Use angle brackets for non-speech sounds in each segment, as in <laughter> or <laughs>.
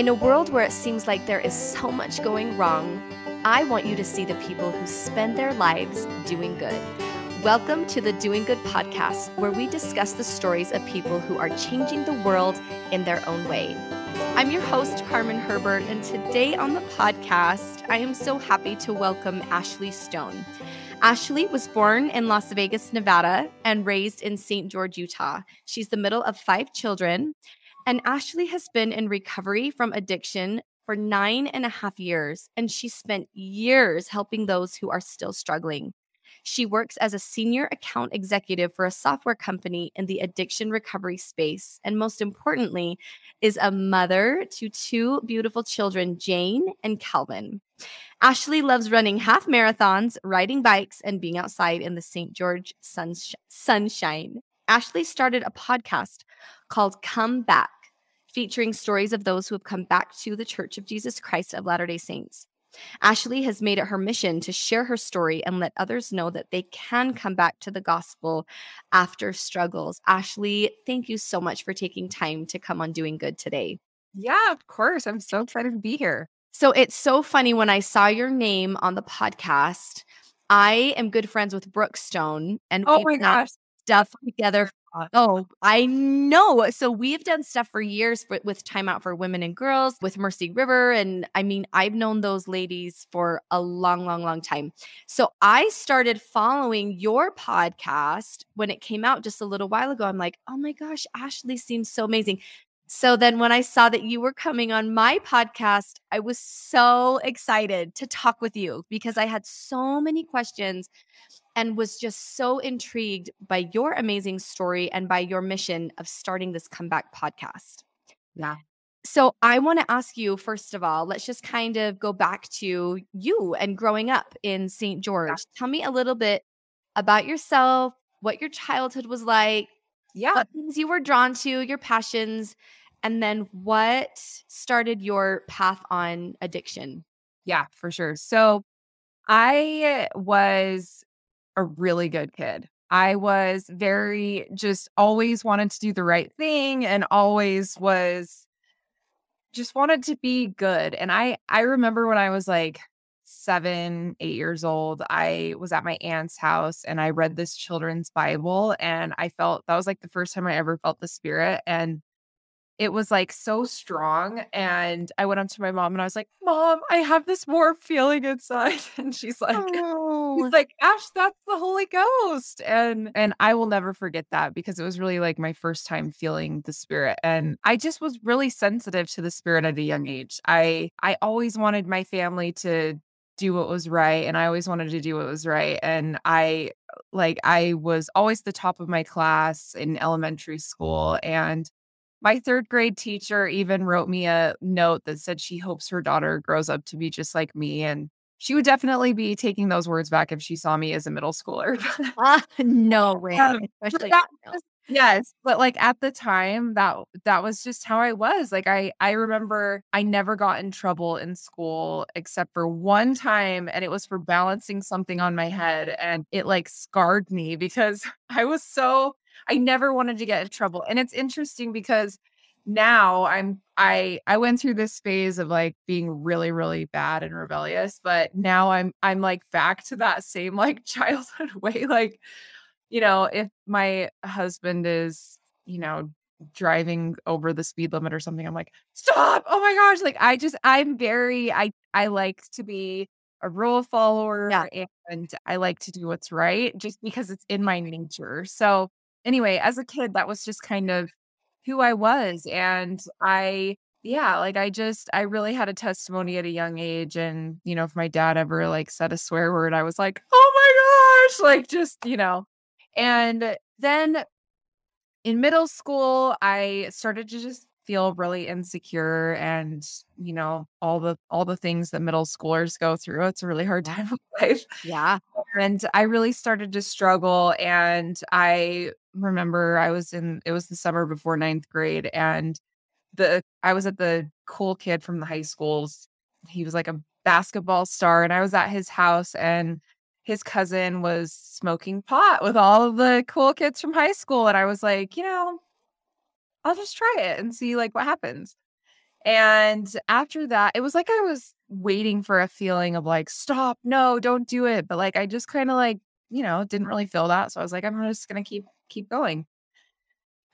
In a world where it seems like there is so much going wrong, I want you to see the people who spend their lives doing good. Welcome to the Doing Good podcast, where we discuss the stories of people who are changing the world in their own way. I'm your host, Carmen Herbert, and today on the podcast, I am so happy to welcome Ashly Stone. Ashly was born in Las Vegas, Nevada, and raised in St. George, Utah. She's the middle of five children. And Ashly has been in recovery from addiction for nine and a half years, and she spent years helping those who are still struggling. She works as a senior account executive for a software company in the addiction recovery space. And most importantly, is a mother to two beautiful children, Jane and Calvin. Ashly loves running half marathons, riding bikes, and being outside in the St. George sunshine. Ashly started a podcast called Come Back, featuring stories of those who have come back to the Church of Jesus Christ of Latter day Saints. Ashly has made it her mission to share her story and let others know that they can come back to the gospel after struggles. Ashly, thank you so much for taking time to come on Doing Good today. Yeah, of course. I'm so excited to be here. So it's so funny when I saw your name on the podcast. I am good friends with Brooke Stone, and oh my gosh, stuff together. Uh, oh, I know. So we've done stuff for years for, with Time Out for Women and Girls, with Mercy River. And I mean, I've known those ladies for a long, long, long time. So I started following your podcast when it came out just a little while ago. I'm like, oh my gosh, Ashly seems so amazing. So then when I saw that you were coming on my podcast, I was so excited to talk with you because I had so many questions and was just so intrigued by your amazing story and by your mission of starting this comeback podcast. Yeah. So I want to ask you first of all, let's just kind of go back to you and growing up in St. George. Yeah. Tell me a little bit about yourself, what your childhood was like, yeah, what things you were drawn to, your passions, and then what started your path on addiction? Yeah, for sure. So I was a really good kid. I was very just always wanted to do the right thing and always was just wanted to be good. And I I remember when I was like 7, 8 years old, I was at my aunt's house and I read this children's Bible and I felt that was like the first time I ever felt the spirit and it was like so strong. And I went up to my mom and I was like, Mom, I have this warm feeling inside. <laughs> And she's like, oh. She's like, Ash, that's the Holy Ghost. And and I will never forget that because it was really like my first time feeling the spirit. And I just was really sensitive to the spirit at a young age. I I always wanted my family to do what was right and I always wanted to do what was right and I like I was always the top of my class in elementary school and my third grade teacher even wrote me a note that said she hopes her daughter grows up to be just like me. And she would definitely be taking those words back if she saw me as a middle schooler. uh, no way. Um, Especially <laughs> yes but like at the time that that was just how i was like i i remember i never got in trouble in school except for one time and it was for balancing something on my head and it like scarred me because <laughs> i was so I never wanted to get in trouble. And it's interesting because now I'm I I went through this phase of like being really really bad and rebellious, but now I'm I'm like back to that same like <laughs> childhood way like you know, if my husband is, you know, driving over the speed limit or something, I'm like, "Stop. Oh my gosh." Like I just I'm very I I like to be a rule follower yeah. and I like to do what's right just because it's in my nature. So anyway, as a kid, that was just kind of who I was. And I, yeah, like I just, I really had a testimony at a young age. And, you know, if my dad ever like said a swear word, I was like, oh my gosh, like just, you know. And then in middle school, I started to just feel really insecure and you know all the all the things that middle schoolers go through it's a really hard <laughs> time of life. Yeah. And i really started to struggle and i remember i was in it was the summer before ninth grade and the i was at the cool kid from the high schools. He was like a basketball star and i was at his house and his cousin was smoking pot with all of the cool kids from high school and i was like you know I'll just try it and see like what happens. And after that, it was like I was waiting for a feeling of like, stop, no, don't do it. But like I just kind of like, you know, didn't really feel that. So I was like, I'm just gonna keep keep going.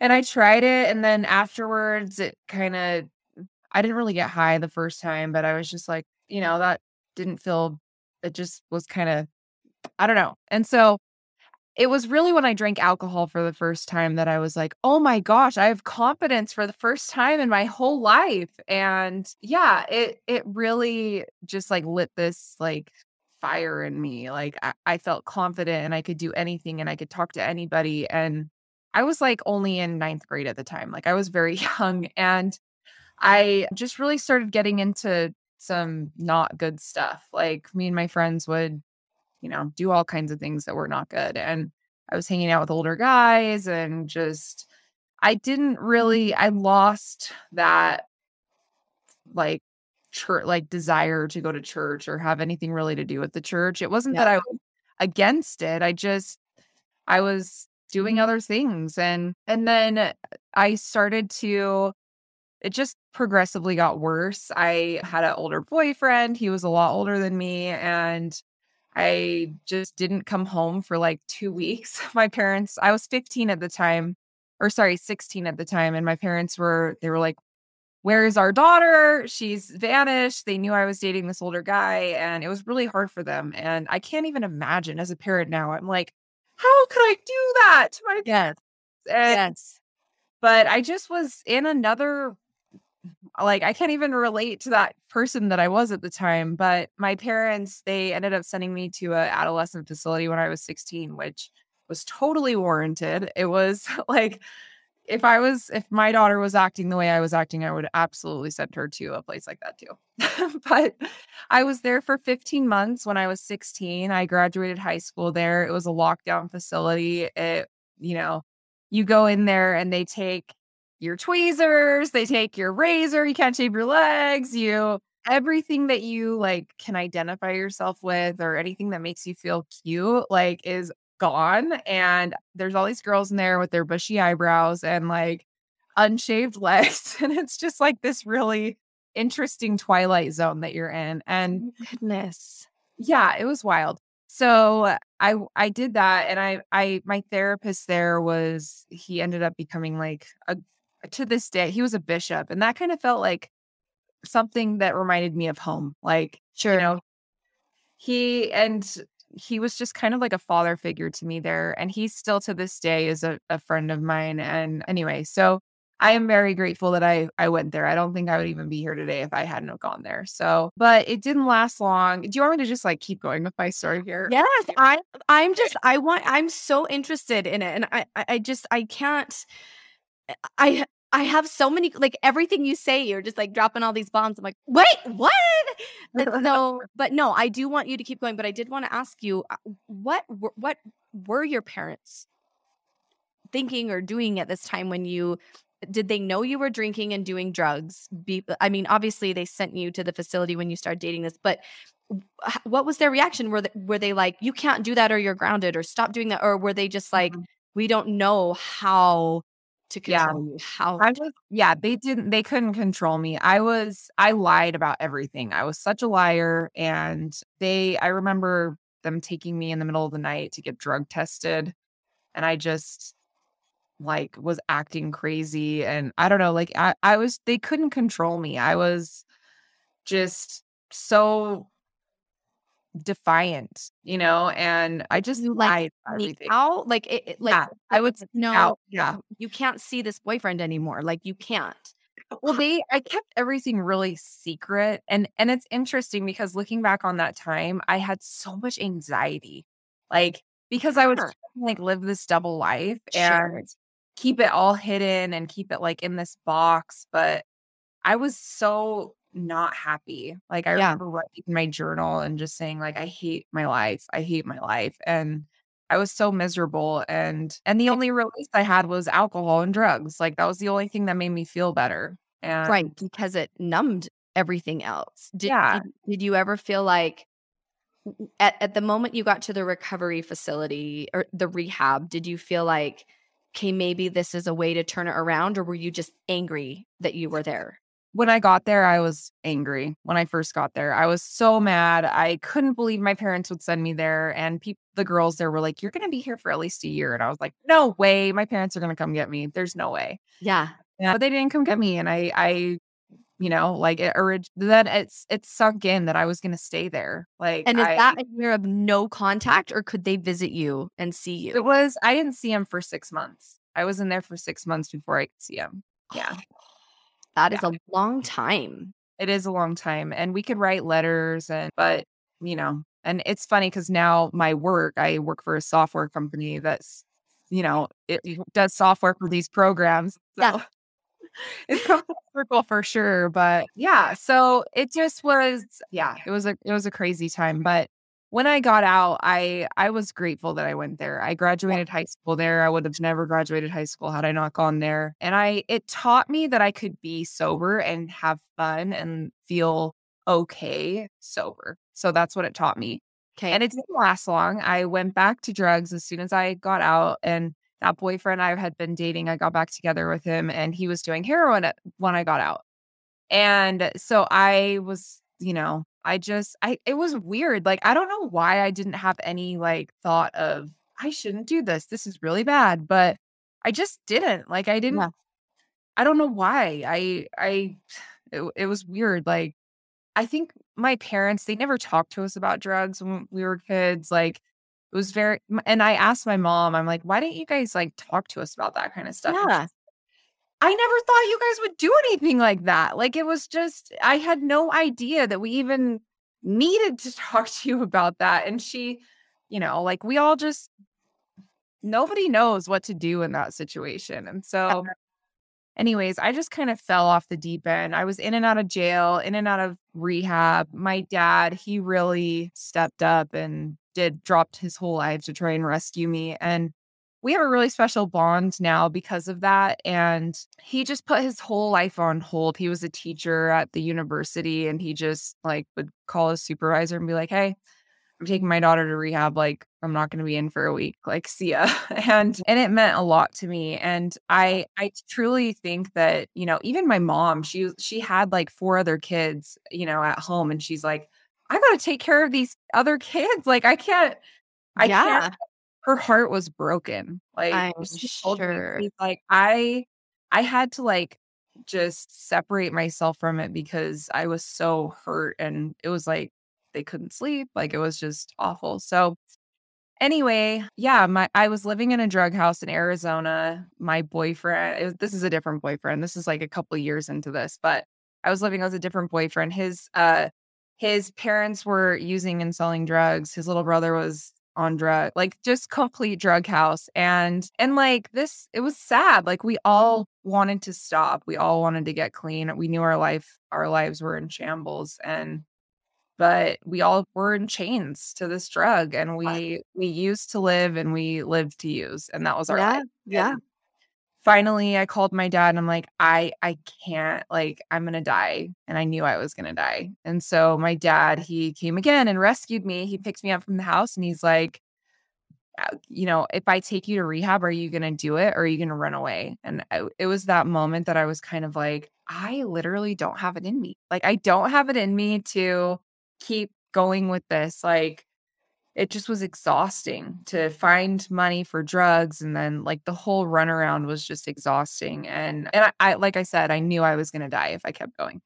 And I tried it. And then afterwards, it kind of I didn't really get high the first time, but I was just like, you know, that didn't feel it just was kind of I don't know. And so it was really when I drank alcohol for the first time that I was like, "Oh my gosh, I have confidence for the first time in my whole life." And yeah, it it really just like lit this like fire in me. Like I, I felt confident and I could do anything and I could talk to anybody. And I was like only in ninth grade at the time. Like I was very <laughs> young and I just really started getting into some not good stuff. Like me and my friends would you know, do all kinds of things that were not good. And I was hanging out with older guys and just, I didn't mm-hmm. really, I lost that like church, like desire to go to church or have anything really to do with the church. It wasn't yeah. that I was against it. I just, I was doing mm-hmm. other things. And, and then I started to, it just progressively got worse. I had an older boyfriend. He was a lot older than me. And I just didn't come home for like two weeks. <laughs> My parents, I was 15 at the time, or sorry, 16 at the time. And my parents were, they were like, Where is our daughter? She's vanished. They knew I was dating this older guy. And it was really hard for them. And I can't even imagine as a parent now, I'm like, How could I do that to my yes. And, yes. But I just was in another like I can't even relate to that person that I was at the time. But my parents, they ended up sending me to a adolescent facility when I was 16, which was totally warranted. It was <laughs> like if I was if my daughter was acting the way I was acting, I would absolutely send her to a place like that too. <laughs> but I was there for 15 months when I was 16. I graduated high school there. It was a lockdown facility. It, you know, you go in there and they take your tweezers, they take your razor, you can't shave your legs, you everything that you like can identify yourself with or anything that makes you feel cute like is gone and there's all these girls in there with their bushy eyebrows and like unshaved <laughs> legs and it's just like this really interesting twilight zone that you're in and oh goodness. Yeah it was wild. So i i did that and i i my therapist there was he ended up becoming like a to this day, he was a bishop, and that kind of felt like something that reminded me of home. Like, sure, you know, he and he was just kind of like a father figure to me there. And he still to this day is a, a friend of mine. And anyway, so I am very grateful that I I went there. I don't think I would even be here today if I hadn't have gone there. So, but it didn't last long. Do you want me to just like keep going with my story here? Yes, I I'm <laughs> just I want I'm so interested in it, and I I just I can't. I I have so many like everything you say, you're just like dropping all these bombs. I'm like, wait, what? no, <laughs> but no, I do want you to keep going. But I did want to ask you, uh, what what were your parents thinking or doing at this time when you did they know you were drinking and doing drugs? Be, I mean, obviously they sent you to the facility when you started dating this, but what was their reaction? Were they, were they like, you can't do that or you're grounded or stop doing that? Or were they just like, mm-hmm. we don't know how to control yeah. you. How I was yeah, they didn't they couldn't control me. I was I lied about everything. I was such a liar and they I remember them taking me in the middle of the night to get drug tested and I just like was acting crazy and I don't know like I I was they couldn't control me. I was just so defiant, you know, and I just like out like it, it like yeah, I would no out. yeah you can't see this boyfriend anymore like you can't well they I kept everything really secret and and it's interesting because looking back on that time I had so much anxiety like because I would like live this double life sure. and keep it all hidden and keep it like in this box but I was so not happy. Like I yeah. remember writing my journal and just saying like I hate my life. I hate my life. And I was so miserable and and the only release I had was alcohol and drugs. Like that was the only thing that made me feel better. And right, because it numbed everything else. Did, yeah. Did, did you ever feel like at, at the moment you got to the recovery facility or the rehab, did you feel like, okay, maybe this is a way to turn it around, or were you just angry that you were there? When I got there, I was angry when I first got there. I was so mad. I couldn't believe my parents would send me there. And people, the girls there were like, You're going to be here for at least a year. And I was like, No way. My parents are going to come get me. There's no way. Yeah. Yeah. But they didn't come get me. And I, I, you know, like it, or then it's, it's sunk in that I was going to stay there. Like, and is I, that a year of no contact or could they visit you and see you? it was, I didn't see him for six months. I was in there for six months before I could see him. Yeah. That is a long time. It is a long time. And we could write letters and but you know, and it's funny because now my work, I work for a software company that's, you know, it does software for these programs. <laughs> So Yeah. it's circle for sure. But yeah, so it just was, yeah, it was a it was a crazy time. But when I got out, I I was grateful that I went there. I graduated high school there. I would have never graduated high school had I not gone there. And I it taught me that I could be sober and have fun and feel okay sober. So that's what it taught me. Okay. And it didn't last long. I went back to drugs as soon as I got out and that boyfriend I had been dating, I got back together with him and he was doing heroin when I got out. And so I was, you know, I just I it was weird. Like I don't know why I didn't have any like thought of I shouldn't do this. This is really bad, but I just didn't. Like I didn't Yeah. I don't know why. I I <sighs> it, it was weird. Like I think my parents they never talked to us about drugs when we were kids. Like it was very and I asked my mom, I'm like, why didn't you guys like talk to us about that kind of stuff? Yeah. I never thought you guys would do anything like that. Like it was just I had no idea that we even needed to <laughs> talk to you about that. And she, you know, like we all just nobody knows what to do in that situation. And so anyways, I just kind of fell off the deep end. I was in and out of jail, in and out of rehab. My dad, he really stepped up and did dropped his whole life to try and rescue me. And we have a really special bond now because of that. And he just put his whole life on hold. He was a teacher at the university and he just like would call his supervisor and be like, Hey, I'm taking my daughter to rehab. Like, I'm not going to be in for a week. Like, see ya. <laughs> And and it meant a lot to me. And I I truly think that you know, even my mom, she she had like four other kids, you know, at home, and she's like, I got to take care of these other kids. Like, I can't. I yeah. can't. Her heart was broken. Like I'm me, sure. like I I had to like just separate myself from it because I was so hurt and it was like they couldn't sleep. Like it was just awful. So anyway, yeah, my I was living in a drug house in Arizona. My boyfriend, was, this is a different boyfriend. This is like a couple years into this, but I was living as a different boyfriend. His uh his parents were using and selling drugs. His little brother was on drug, like just complete drug house. And and like this, it was sad. Like we mm-hmm. all wanted to stop. We all wanted to get clean. We knew our life, our lives were in shambles. And but we all were in chains to this drug and we we used to live and we lived to use and that was our Yeah. life Yeah. And finally i called my dad and i'm like i i can't like i'm gonna die and i knew i was gonna die. And so my dad he came again and rescued me. He picked me up from the house and he's like uh, you know if i take you to rehab are you gonna do it or are you gonna run away? And I, it was that moment that i was kind of like i literally don't have it in me. Like i don't have it in me to keep going with this like it just was exhausting to find money for drugs and then like the whole runaround was just exhausting and and I, I like i said i knew i was going to die if i kept going.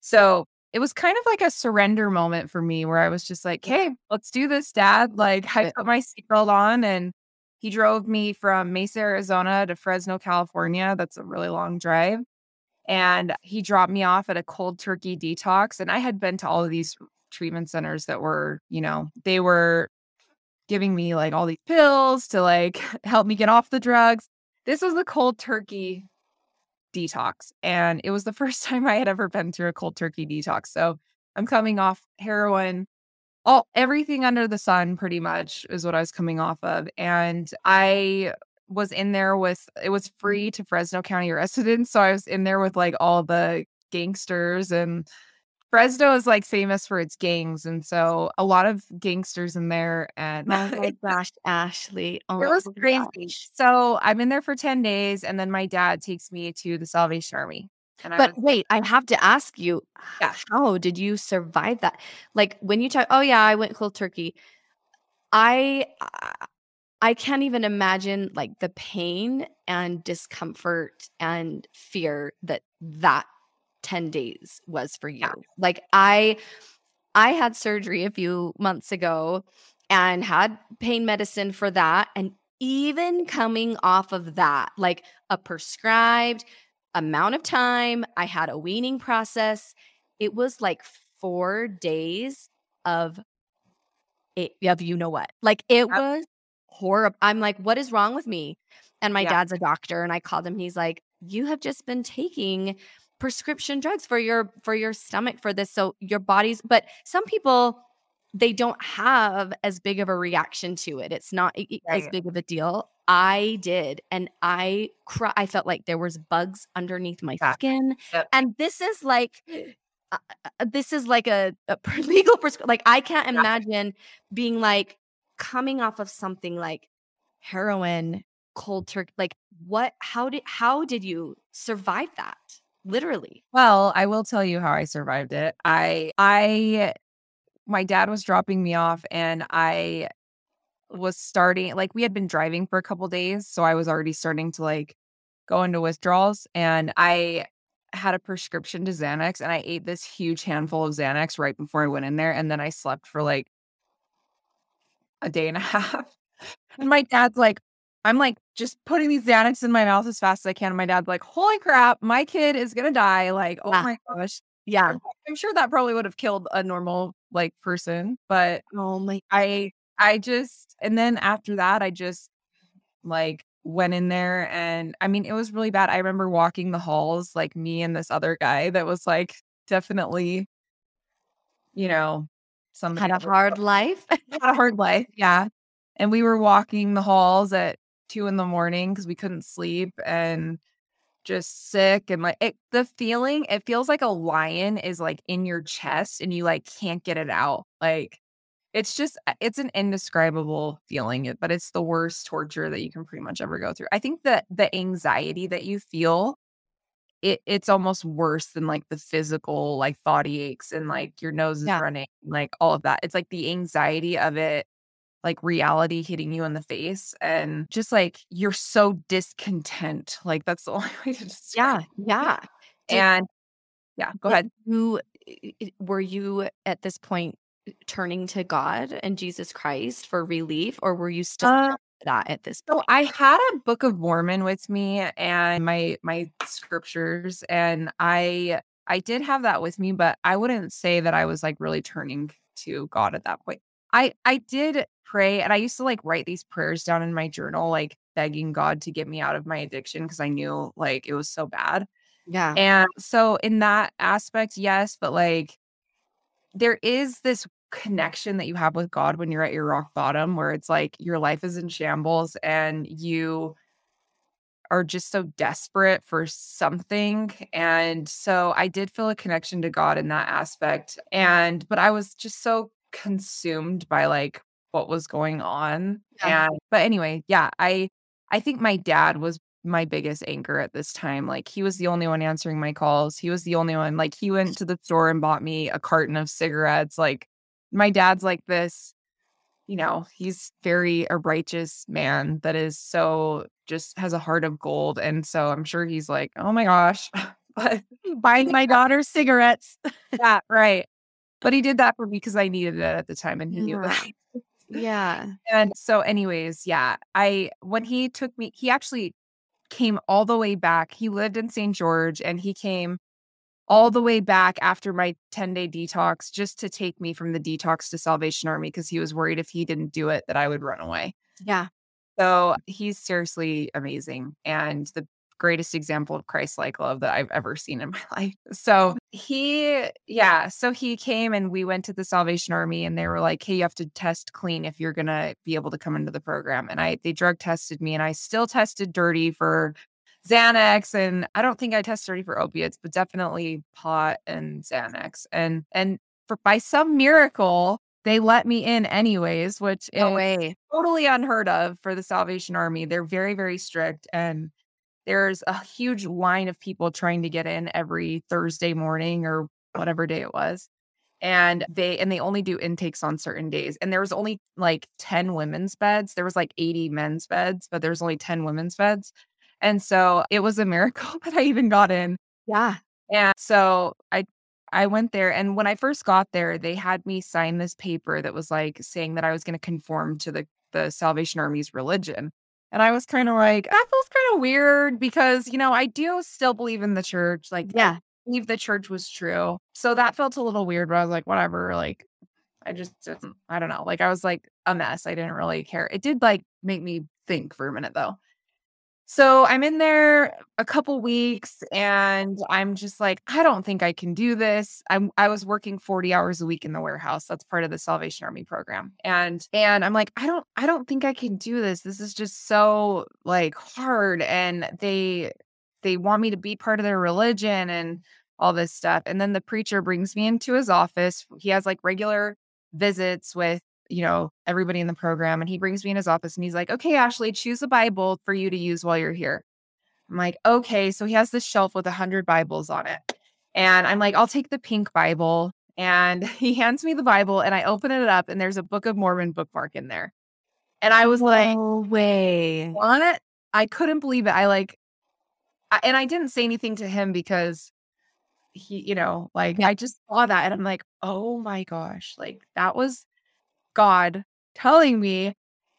So it was kind of like a surrender moment for me where i was just like hey let's do this dad. Like i put my seatbelt on and he drove me from mesa arizona to fresno california. That's a really long drive. And he dropped me off at a cold turkey detox and i had been to all of these treatment centers that were you know they were giving me like all these pills to like <laughs> help me get off the drugs. This was the cold turkey detox and it was the <laughs> first time i had ever been through a cold turkey detox so i'm coming off heroin all everything under the sun pretty much is what i was coming off of and i was in there with it was free to fresno county <laughs> residents so i was in there with like all the gangsters and fresno is like famous for its gangs and so a lot of gangsters in there and Oh my <laughs> gosh, Ashly. Oh it was crazy. So I'm in there for 10 days, and then my dad takes me to the Salvation Army. And I But was wait, I have to ask you, Yeah. how did you survive that? Like when you talk, oh yeah, I went cold turkey. I I- I can't even imagine like the pain and discomfort and fear that that 10 days was for you. Yeah. Like I I had surgery a few months ago and had pain medicine for that and even coming off of that, like a prescribed amount of time, I had a weaning process. It was like 4 days of it of you know what. Like it was horrible. I'm like, what is wrong with me? And my Yeah. dad's a doctor and I called him. He's like, you have just been taking prescription drugs for your for your stomach for this. So your body's but some people they don't have as big of a reaction to it. It's not i- as big of a deal. I did and I cry I felt like there was bugs underneath my Yeah. skin. Yep. And this is like uh, uh, this is like a, a <laughs> legal prescription. Like I can't Yeah. imagine being like coming off of something like heroin, cold turkey. Like what? How did how did you survive that? Literally. Well, I will tell you how I survived it. I I my dad was dropping me off and I was starting like we had been driving for a couple days, so I was already starting to like go into withdrawals and I had a prescription to Xanax and I ate this huge handful of Xanax right before I went in there and then I slept for like a day and a <laughs> half. And my dad's like, I'm like just putting these Xanax in my mouth as fast as I can. And my dad's like, holy crap, my kid is gonna die. Like, oh my gosh. Yeah. I'm sure that probably would have killed a normal like person, but Oh my. I I just and then after that I just like went in there and I mean it was really bad. I remember walking the halls like me and this other guy that was like definitely you know somebody Had a hard life. <laughs> had a hard life. Yeah. And we were walking the halls at two in the morning because we couldn't sleep and just sick and like it the feeling it feels like a lion is like in your chest and you like can't get it out. Like it's just uh, it's an indescribable feeling, it- but it's the worst torture that you can pretty much ever go through. I think that the anxiety that you feel it it's almost worse than like the physical like body aches and like your nose is Yeah. running, like all of that. It's like the anxiety of it, like reality hitting you in the face, and just like you're so discontent. Like that's the <laughs> only way to describe. yeah. Yeah. Did- And yeah, go ahead. I- were you at this point turning to God and Jesus Christ for relief, or were you still Uh, <laughs> that at this point? So? I had a book of Mormon with me and my my scriptures and I I did have that with me but I wouldn't say that I was like really turning to God at that point. I I did pray and I used to like write these prayers down in my journal like begging God to get me out of my addiction because I knew like it was so bad. Yeah. And so in that aspect yes, but like there is this connection that you have with God when you're at your rock bottom where it's like your life is in shambles and you are just so desperate for something and so I did feel a connection to God in that aspect and but I was just so consumed by like what was going on Yeah. and but anyway yeah I I think my dad was my biggest anchor at this time like he was the only one answering my calls he was the only one like he went <laughs> to the store and bought me a carton of cigarettes like my dad's like this you know he's very a righteous man that is so just has a heart of gold and so i'm sure he's like oh my gosh <laughs> <laughs> Buying my daughter cigarettes. yeah right but he did that for me because i needed it at the time and he knew that mm-hmm. Yeah. <laughs> and so anyways yeah i when he took me he actually came all the way back he lived in st george and he came all the way back after my 10 day detox just to take me from the detox to salvation army because he was worried if he didn't do it that i would run away Yeah. so he's seriously amazing and the greatest example of Christ like love that I've ever seen in <laughs> my life. So he, yeah, so he came and we went to the Salvation Army and they were like, hey, you have to test clean if you're going to be able to come into the program. And I, they drug tested me and I still tested dirty for Xanax and I don't think I tested dirty for opiates, but definitely pot and Xanax. And, and for by some miracle, they let me in anyways, which No is way. totally unheard of for the Salvation Army. They're very, very strict. And there's a huge line of people trying to get in every Thursday morning or whatever day it was. And they and they only do intakes on certain days. And there was only like 10 women's beds. There was like 80 men's beds, but there's only 10 women's beds. And so it was a miracle <laughs> that I even got in. Yeah. And so I I went there and when I first got there, they had me sign this paper that was like saying that I was going to conform to the the Salvation Army's religion. And I was kind of like, that feels kind of weird because, you know, I do still believe in the church. Like, yeah, I believe the church was true. So that felt a little weird, but I was like, whatever. Like, I just didn't, I don't know. Like, I was like a mess. I didn't really care. It did like make me think for a minute though. So I'm in there a couple weeks and I'm just like, I don't think I can do this. I'm I was working 40 hours a week in the warehouse. That's part of the Salvation Army program. And and I'm like, I don't I don't think I can do this. This is just so like hard. And they they want me to be part of their religion and all this stuff. And then the preacher brings me into his office. He has like regular visits with you know, everybody in the program. And he brings me in his office and he's like, okay, Ashly, choose a Bible for you to use while you're here. I'm like, okay. So he has this shelf with a hundred Bibles on it. And I'm like, I'll take the pink Bible. And <laughs> he hands me the Bible and I open it up and there's a Book of Mormon bookmark in there. And I was like, no way. On it. I couldn't believe it. I like, I, and I didn't say anything to him because he, you know, like I just saw that and I'm like, oh my gosh, like that was God telling me,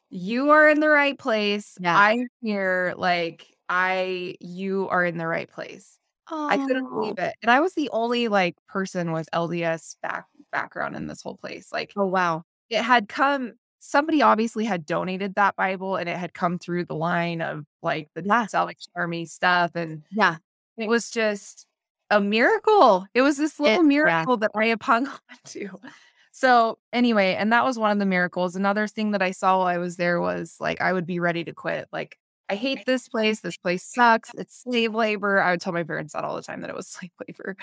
you are in the right place. Yeah. I'm here. Like, I, you are in the right place. I couldn't believe it. And I was the only like person with LDS back background in this whole place. Like, Oh, wow. it had come, somebody obviously had donated that Bible and it had come through the line of like the Yeah. Salvation Army stuff. And Yeah. it was just a miracle. It was this little yeah. miracle that I have hung <laughs> on to. So anyway, and that was one of the miracles. Another thing that I saw while I was there was like I would be ready to quit. Like I hate this place. This place sucks. It's slave labor. I would tell my parents that all the time that it was <laughs> slave labor.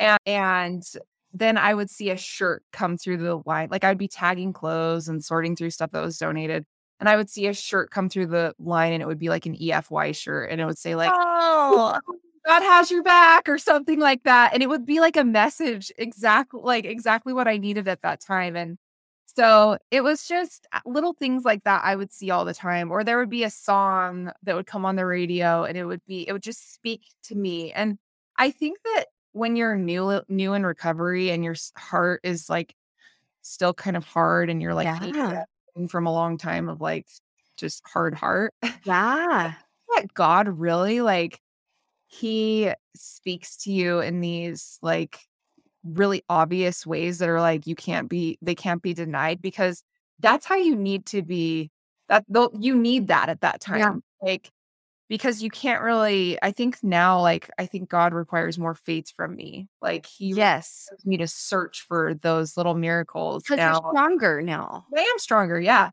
And and then I would see a shirt come through the line. Like I would be tagging clothes and sorting through stuff that was donated. And I would see a shirt come through the line and it would be like an EFY shirt. And it would say like Oh, God has your back or something like that. And it would be like a message exactly like exactly what I needed at that time. And so it was just uh, little things like that I would see all the time. Or there would be a song that would come on the radio and it would be, it would just speak to me. And I think that when you're new new in recovery and your heart is like still kind of hard and you're like Yeah. needing that thing from a long time of like just hard heart, <laughs> yeah. that God really like he speaks to you in these like really obvious ways that are like you can't be they can't be denied because that's how you need to be that though you need that at that time Yeah. like because you can't really i think now like i think god requires more faith from me like he Yes. me to search for those little miracles Because you're stronger now. I am stronger, yeah.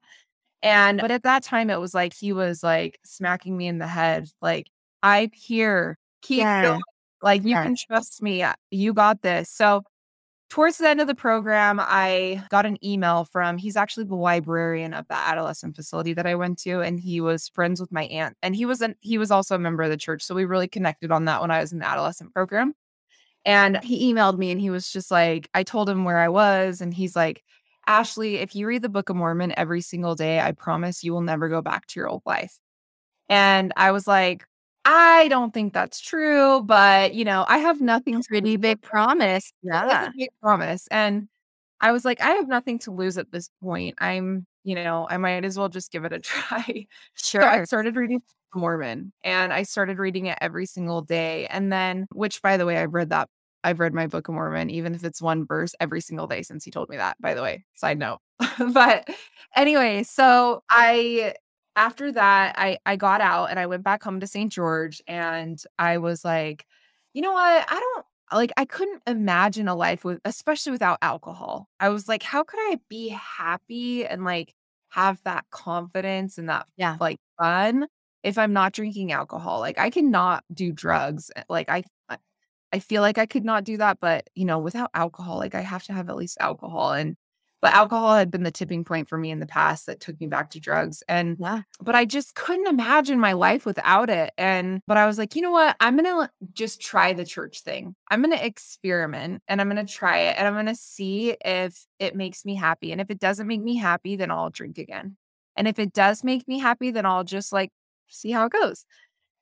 And but at that time it was like he was like smacking me in the head, like, I'm here. Keep Yeah. going. Like you Yeah. can trust me. uh, You got this. So towards the end of the program, I got an email from he's actually the librarian of the adolescent facility that I went to, and he was friends with my aunt. And he was an he was also a member of the church. So we really connected on that when I was in the adolescent program. And he emailed me and he was just like, I told him where I was, and he's like, Ashly, if you read the Book of Mormon every single day, I promise you will never go back to your old life. And I was like, I don't think that's true, but you know, I have nothing to Pretty big promise. that's Yeah. a big promise. And I was like, I have nothing to lose at this point. I'm, you know, I might as well just give it a <laughs> try. So I started reading Mormon and I started reading it every single day. And then, which by the way, I've read that. I've read my Book of Mormon, even if it's one verse every single day since he told me that, by the way. Side note. <laughs> but anyway, so I after that, I I got out and I went back home to St. George and I was like, you know what? I don't like I couldn't imagine a life with especially without alcohol. I was like, how could I be happy and like have that confidence and that Yeah. like fun if I'm not drinking alcohol? Like I cannot do drugs. eh, Like I I I feel like I could not do that, but you know, without alcohol, like I have to have at least alcohol. And but alcohol had been the tipping point for me in the past that took me back to drugs. And Yeah. but I just couldn't imagine my life without it. And but I was like, you know what? I'm gonna just try the church thing. I'm gonna experiment and I'm gonna try it and I'm gonna see if it makes me happy. And if it doesn't make me happy, then I'll drink again. And if it does make me happy, then I'll just like see how it goes.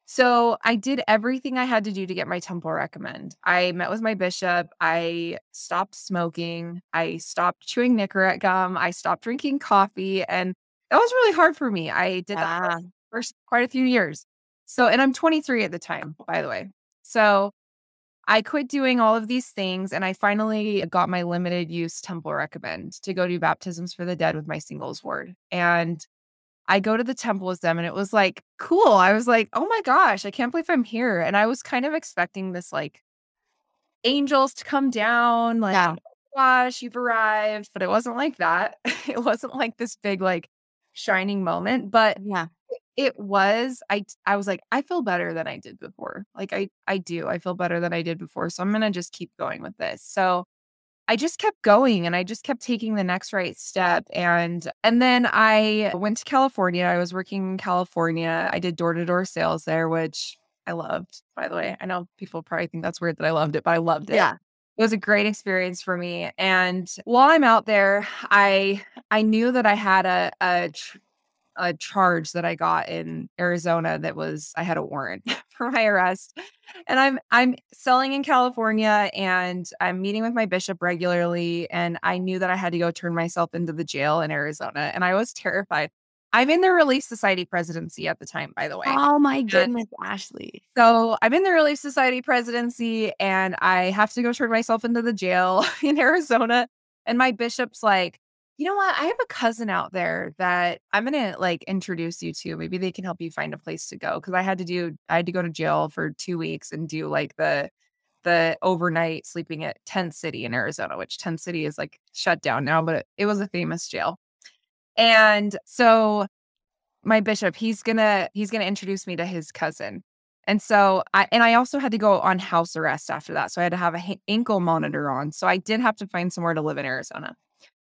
So I did everything I had to do to get my temple recommend. I met with my bishop. I stopped smoking. I stopped chewing Nicorette gum. I stopped drinking coffee. And that was really hard for me. I did that for quite a few years. So, and I'm 23 at the time, by the way. So I quit doing all of these things and I finally got my limited use temple recommend to go do baptisms for the dead with my singles ward. And I go to the temple with them and it was like cool. I was like, oh my gosh, I can't believe I'm here. And I was kind of expecting this like angels to come down, like, Yeah. "Oh gosh, you've arrived. But it wasn't like that. <laughs> it wasn't like this big, like shining moment. But Yeah. it was i i was like i feel better than i did before like i i do i feel better than i did before so i'm gonna just keep going with this so i just kept going and i just kept taking the next right step and and then i went to california i was working in california i did door-to-door sales there which i loved by the way i know people probably think that's weird that i loved it but i loved it Yeah. it was a great experience for me and while i'm out there i i knew that i had a a tr- a charge that I got in Arizona that was I had a warrant <laughs> for my arrest. And I'm I'm selling in California and I'm meeting with my bishop regularly and I knew that I had to go turn myself into the jail in Arizona and I was terrified. I'm in the Relief Society presidency at the time, by the way. Oh my goodness, Ashly. So I'm in the Relief Society presidency and I have to go turn myself into the jail <laughs> in Arizona. And my bishop's like, you know what? I have a cousin out there that I'm gonna like introduce you to. Maybe they can help you find a place to go. Cause I had to do I had to go to jail for two weeks and do like the the overnight sleeping at Tent City in Arizona, which Tent City is like shut down now, but it, was a famous jail. And so my bishop, he's gonna he's gonna introduce me to his cousin. And so I and I also had to go on house arrest after that. So I had to have a ha- ankle monitor on. So I did have to find somewhere to live in Arizona.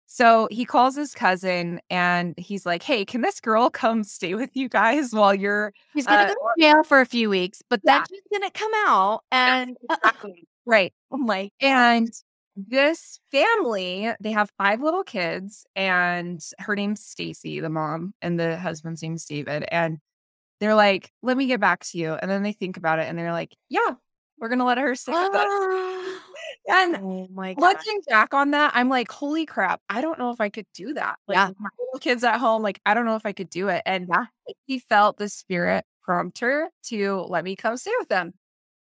So he calls his cousin and he's like, "Hey, can this girl come stay with you guys while you're He's gonna Uh, go to jail for a few weeks, but Yeah. she's gonna come out and <laughs> Exactly. right?" oh my And this family, they have five little kids, and her name's Stacy, the mom, and the husband's name's David. And they're like, let me get back to you. And then they think about it and they're like, yeah, we're gonna let her stay with us. <gasps> And Oh my god. looking back on that, I'm like, holy crap, I don't know if I could do that. Like Yeah. my little kids at home, like I don't know if I could do it. And Yeah. he felt the spirit prompt her to let me come stay with them.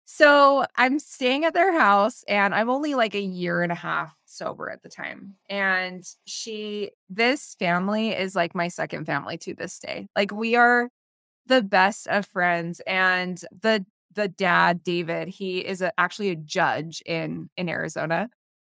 So I'm staying at their house and I'm only like a year and a half sober at the time. And she, this family is like my second family to this day. Like we are the best of friends. And the the dad, David, he is a, actually a judge in in Arizona.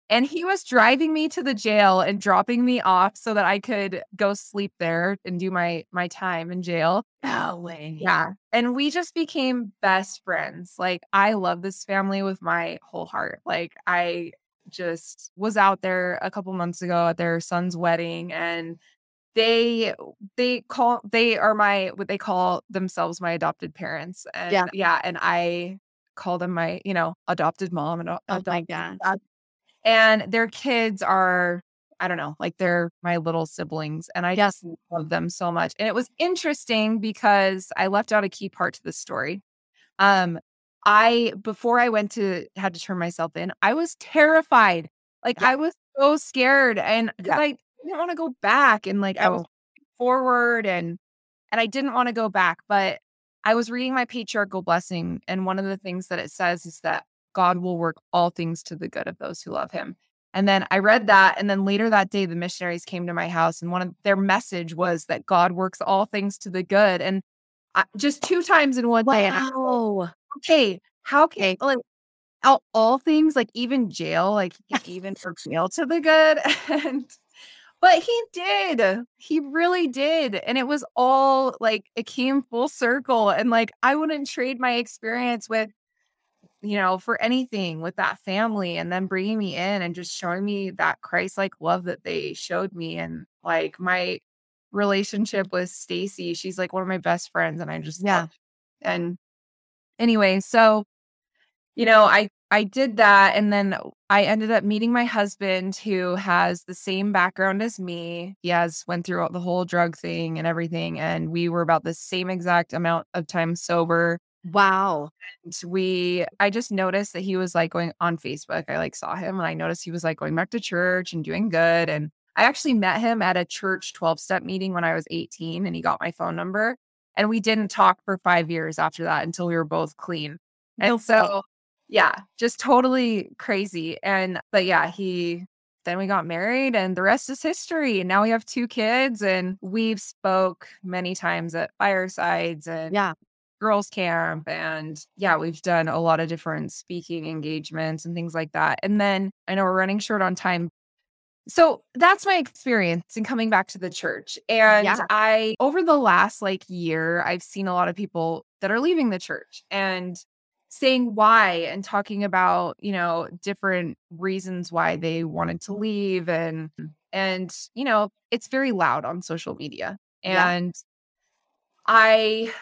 And he was driving me to the jail and dropping me off so that I could go sleep there and do my my time in jail. No way. Yeah. And we just became best friends. Like, I love this family with my whole heart. Like, I just was out there a couple months ago at their son's wedding and they they call they are my what they call themselves my adopted parents and Yeah. yeah and i call them my you know adopted mom and Oh my god. dad. and their kids are i don't know like they're my little siblings and i Yes. just love them so much and it was interesting because i left out a key part to the story um i before i went to had to turn myself in i was terrified like Yeah. i was so scared and Yeah. i didn't want to go back and like i was Oh. forward and and i didn't want to go back but i was reading my patriarchal blessing and one of the things that it says is that god will work all things to the good of those who love him and then i read that and then later that day the missionaries came to my house and one of their message was that god works all things to the good and I, just two times in one day and I- okay how can Okay. like all, all things like even jail like even <laughs> for jail to the good <laughs> and but he did he really did and it was all like it came full circle and like i wouldn't trade my experience with you know, for anything with that family and then bringing me in and just showing me that Christ like love that they showed me. And like my relationship with Stacy, she's like one of my best friends. And I just, yeah. And anyway, so, you know, I, I did that. And then I ended up meeting my husband who has the same background as me. He has went through the whole drug thing and everything. And we were about the same exact amount of time sober. Wow. And we I just noticed that he was like going on Facebook. I like saw him and I noticed he was like going back to church and doing good. And I actually met him at a church 12 step meeting when I was 18 and he got my phone number. And we didn't talk for five years after that until we were both clean. And so, yeah, just totally crazy. And, but yeah, he, then we got married and the rest is history. And now we have two kids and we've spoke many times at firesides and yeah girls camp and yeah we've done a lot of different speaking engagements and things like that and then i know we're running short on time so that's my experience in coming back to the church and Yeah. i over the last like year i've seen a lot of people that are leaving the church and saying why and talking about you know different reasons why they wanted to leave and hmm. and you know it's very loud on social media Yeah. and i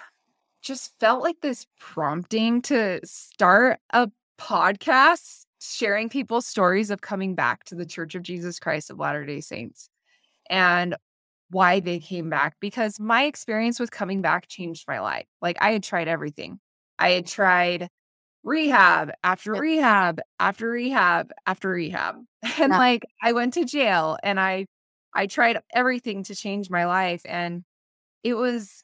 just felt like this prompting to start a podcast sharing people's stories of coming back to the Church of Jesus Christ of Latter day Saints and why they came back because my experience with coming back changed my life. Like I had tried everything. I had tried rehab after Yep. rehab after rehab after rehab. <laughs> And like I went to jail and I I tried everything to change my life and it was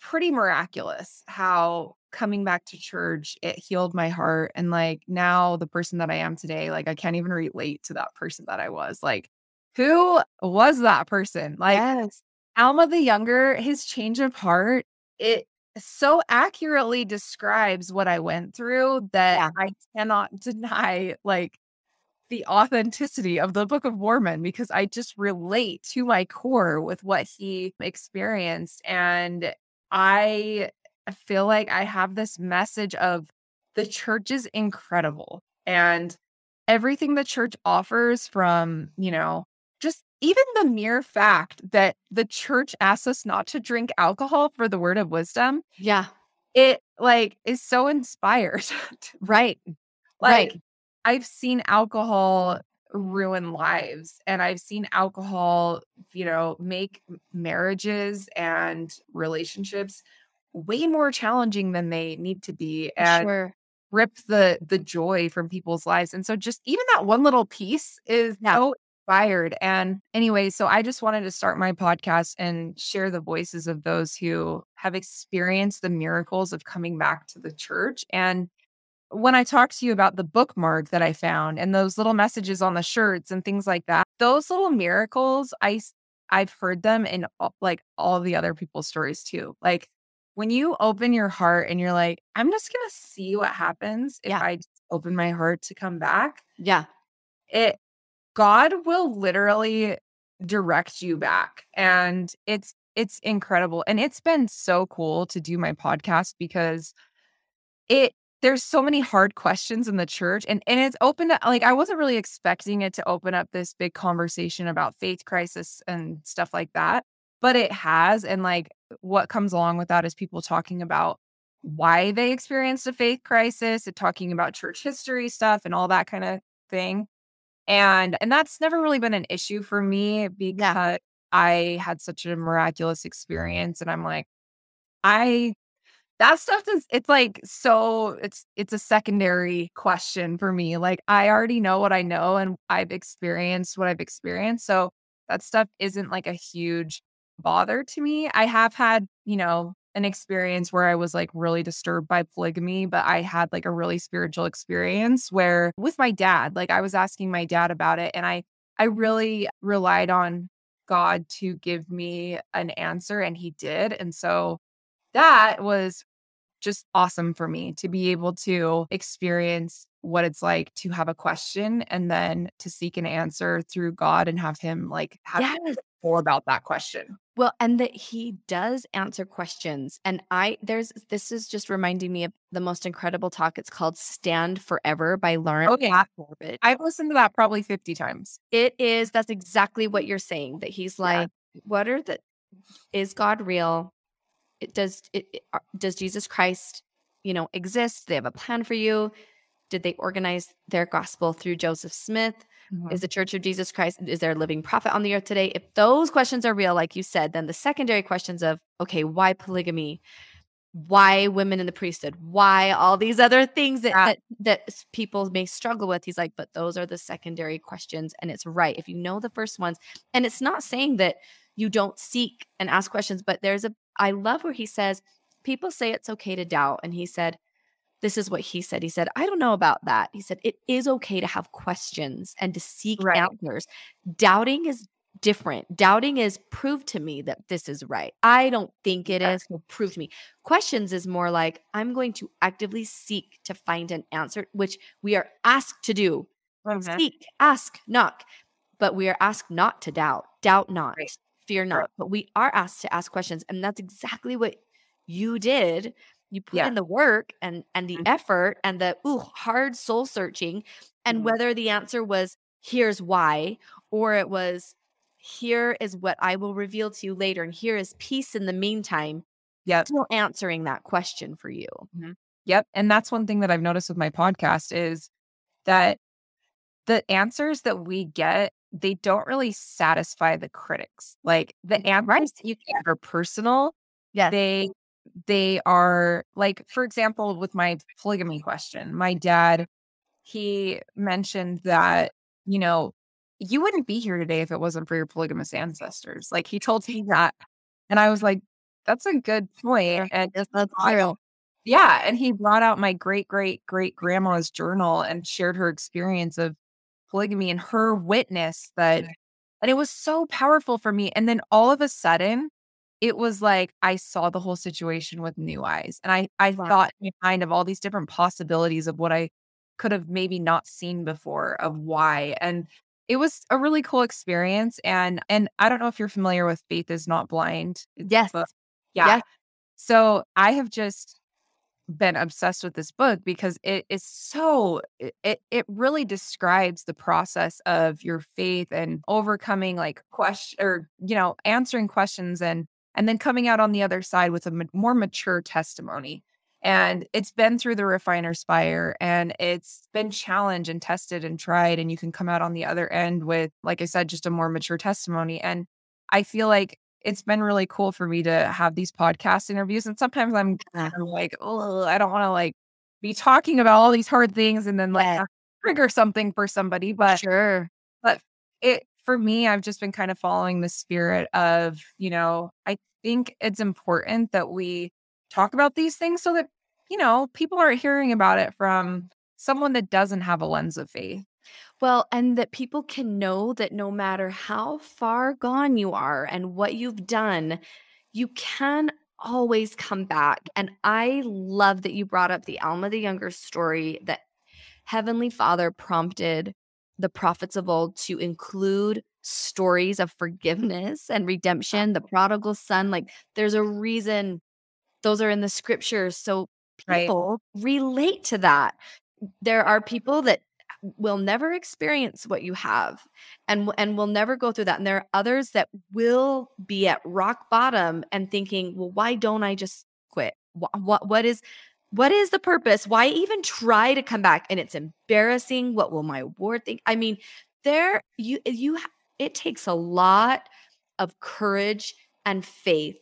pretty miraculous how coming back to church it healed my heart and like now the person that I am today like I can't even relate to that person that I was like who was that person like yes. Alma the Younger, his change of heart, it so accurately describes what I went through that Yeah. I cannot <laughs> deny like the authenticity of the Book of Mormon because I just relate to my core with what he experienced. And I feel like I have this message of the church is incredible and everything the church offers from, you know, just even the mere fact that the church asks us not to drink alcohol for the word of wisdom, Yeah. it like is so inspired. <laughs> Right. like Right. I've seen alcohol ruin lives and I've seen alcohol, you know, make marriages and relationships way more challenging than they need to be and Sure. rip the the joy from people's lives. And so just even that one little piece is Yeah. so inspired. And anyway, so I just wanted to start my podcast and share the voices of those who have experienced the miracles of coming back to the church. And when I talked to you about the bookmark that I found and those little messages on the shirts and things like that, those little miracles, I I've heard them in all, like all the other people's stories too. Like when you open your heart and you're like, I'm just gonna see what happens if Yeah. I open my heart to come back. Yeah. It God will literally direct you back, and it's it's incredible, and it's been so cool to do my podcast because it there's so many hard questions in the church and and it's opened up like I wasn't really expecting it to open up this big conversation about faith crisis and stuff like that but it has and like what comes along with that is people talking about why they experienced a faith crisis and talking about church history stuff and all that kind of thing and and that's never really been an issue for me because I had such a miraculous experience and I'm like I that stuff is it's like so it's it's a secondary question for me. Like I already know what I know and I've experienced what I've experienced. So that stuff isn't like a huge bother to me. I have had, you know, an experience where I was like really disturbed by polygamy, but I had like a really spiritual experience where with my dad, like I was asking my dad about it and I I really relied on God to give me an answer and he did. And so that was just awesome for me to be able to experience what it's like to have a question and then to seek an answer through God and have him like have Yes. more about that question. Well, and that he does answer questions. And I there's this is just reminding me of the most incredible talk. It's called Stand Forever by Lauren Okay. Corbridge. I've listened to that probably 50 times. It is that's exactly what you're saying. That he's Yeah. like, what are the is God real? It does it, it- does Jesus Christ, you know, exist? They have a plan for you? Did they organize their gospel through Joseph Smith? Mhm. Is the Church of Jesus Christ, is there a living prophet on the earth today? If those questions are real, like you said, then the secondary questions of, okay, why polygamy? Why women in the priesthood? Why all these other things that, Yeah. that, that people may struggle with? He's like, but those are the secondary questions. And it's right. If you know the first ones, and it's not saying that you don't seek and ask questions, but there's a, I love where he says, people say it's okay to doubt. And he said, this is what he said. He said, I don't know about that. He said, it is okay to have questions and to seek Right. answers. Doubting is different. Doubting is prove to me that this is right. I don't think it Yeah. is. So prove to me. Questions is more like I'm going to actively seek to find an answer, which we are asked to do. Mhm. Seek, ask, knock. But we are asked not to doubt. Doubt not. Right. Fear not. Right. But we are asked to ask questions. And that's exactly what you did. You put Yeah. in the work and and the Mhm. effort and the ooh, hard soul searching. And Mhm. whether the answer was here's why, or it was here is what I will reveal to you later, and here is peace in the meantime, Yep. still answering that question for you. Yep. And that's one thing that I've noticed with my podcast is that the answers that we get, they don't really satisfy the critics. Like the answers that you get are personal. Yeah. They they are like, for example, with my polygamy question, my dad, he mentioned that, you know, you wouldn't be here today if it wasn't for your polygamous ancestors. Like he told me that. And I was like, that's a good point. And that's true. yeah, and he brought out my great great great grandma's journal and shared her experience of polygamy and her witness that and it was so powerful for me and then all of a sudden it was like I saw the whole situation with new eyes and I I Wow. thought in mind of all these different possibilities of what I could have maybe not seen before of why and it was a really cool experience and and I don't know if you're familiar with Faith is Not Blind. Yes. Yeah. Yes. So I have just been obsessed with this book because it is so it it- it really describes the process of your faith and overcoming like question or you know answering questions and and then coming out on the other side with a more mature testimony and it's been through the refiner's fire and it's been challenged and tested and tried and you can come out on the other end with like i said just a more mature testimony and i feel like it's been really cool for me to have these podcast interviews and sometimes i'm <laughs> kind like oh i don't want to like be talking about all these hard things and then like Yeah. trigger something for somebody but Sure. but it for me i've just been kind of following the spirit of you know i think it's important that we talk about these things so that you know people aren't hearing about it from someone that doesn't have a lens of faith Well, and that people can know that no matter how far gone you are and what you've done, you can always come back. And I love that you brought up the Alma the Younger story that Heavenly Father prompted the prophets of old to include stories of forgiveness and redemption, the prodigal son. Like, there's a reason those are in the scriptures. So Right. people relate to that. There are people that will never experience what you have and and will never go through that and there are others that will be at rock bottom and thinking well why don't i just quit what what, what is what is the purpose why even try to come back and it's embarrassing what will my ward think i mean there you you it takes a lot of courage and faith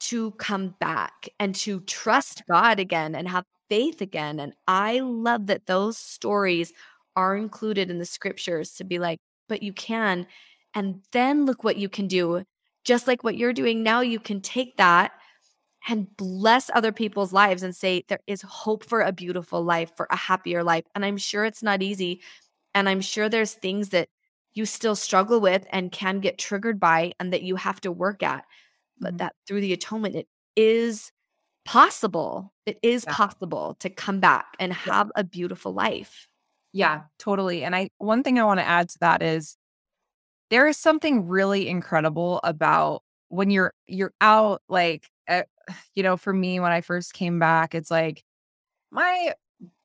to come back and to trust God again and have faith again. And I love that those stories are included in the scriptures to be like, but you can. And then look what you can do. Just like what you're doing now, you can take that and bless other people's lives and say, there is hope for a beautiful life, for a happier life. And I'm sure it's not easy. And I'm sure there's things that you still struggle with and can get triggered by and that you have to work at but Mhm. that through the atonement it is possible it is Yeah. possible to come back and have a beautiful life Yeah, totally. And I one thing I want to add to that is there is something really incredible about when you're you're out like you know for me when i first came back it's like my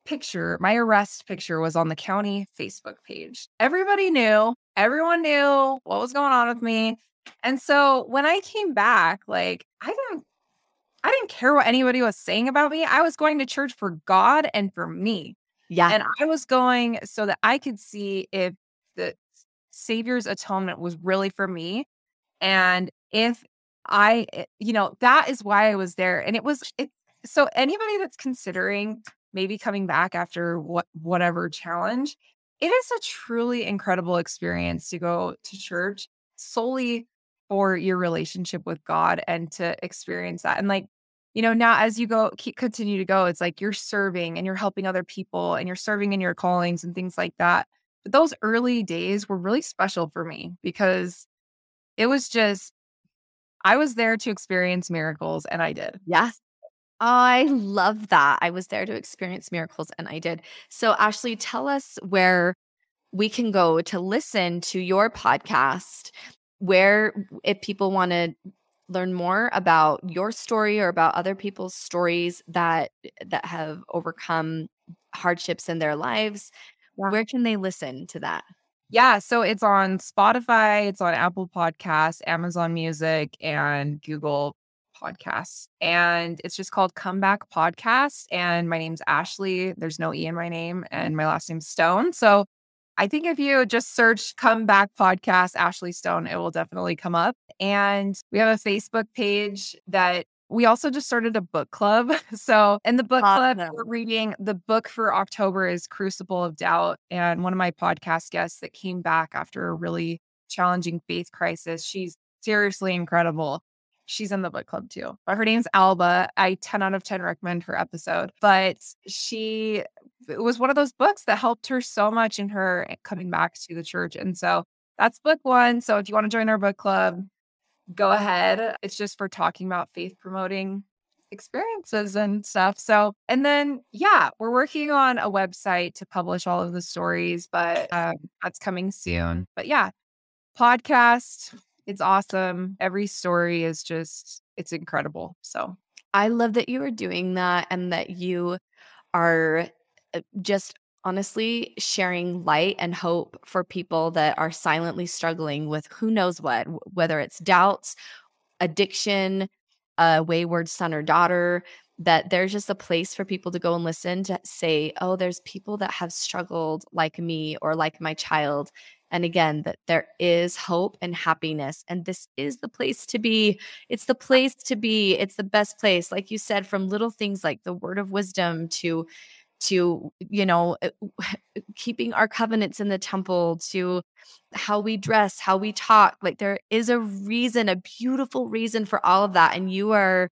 picture my arrest picture was on the county facebook page. Everybody knew everyone knew what was going on with me. And so when i came back like i didn't i didn't care what anybody was saying about me. I was going to church for god and for me. Yeah. And i was going so that i could see if the savior's atonement was really for me. And if I, eh, you know, that is why I was there. And it was, it, so anybody that's considering maybe coming back after what, whatever challenge, it is a truly incredible experience to go to church solely for your relationship with God and to experience that. And like, you know, now as you go, keep continue to go, it's like you're serving and you're helping other people and you're serving in your callings and things like that. But those early days were really special for me because it was just I was there to experience miracles and I did. Yes. I love that. I was there to experience miracles and I did. So, Ashly, tell us where we can go to listen to your podcast, where if people want to learn more about your story or about other people's stories that that have overcome hardships in their lives, yeah. where can they listen to that? Yeah, so it's on Spotify, it's on Apple Podcasts, Amazon Music, and Google Podcasts. And it's just called Comeback Podcast. And my name's Ashly. There's no E in my name, and my last name's Stone. So I think if you just search Comeback Podcast Ashly Stone, it will definitely come up. And we have a Facebook page that we also just started a book club. <laughs> So, in the book awesome. club, we're reading the book for October is Crucible of Doubt. And one of my podcast guests that came back after a really challenging faith crisis, she's seriously incredible. She's in the book club too. But her name's Alba. I 10 out of 10 recommend her episode. But she it was one of those books that helped her so much in her eh, coming back to the church. And so that's book one. So if you want to join our book club, go ahead. It's just for talking about faith promoting experiences and stuff. So, and then, yeah, we're working on a website to publish all of the stories, but um, that's coming soon. But yeah, podcast, it's awesome. Every story is just, it's incredible. So, I love that you are doing that and that you are uh, just honestly sharing light and hope for people that are silently struggling with who knows what, whether it's doubts, addiction, a wayward son or daughter, that there's just a place for people to go and listen to say, oh, there's people that have struggled like me or like my child. And again, that there is hope and happiness. And this is the place to be. It's the place to be. It's the best place. Like you said, from little things like the word of wisdom to to you know uh, keeping our covenants in the temple to how we dress how we talk like there is a reason a beautiful reason for all of that and you are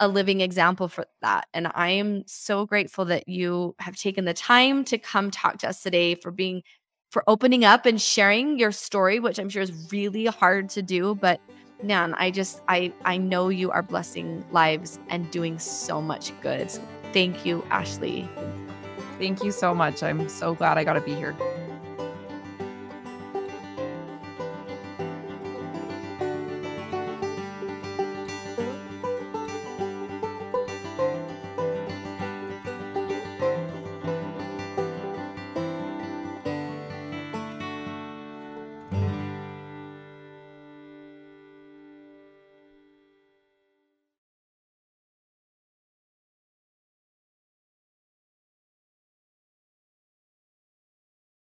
a living example for that and i am so grateful that you have taken the time to come talk to us today for being for opening up and sharing your story which i'm sure is really hard to do but man i just i i know you are blessing lives and doing so much good. So thank you Ashly Thank you so much. I'm so glad I got to be here.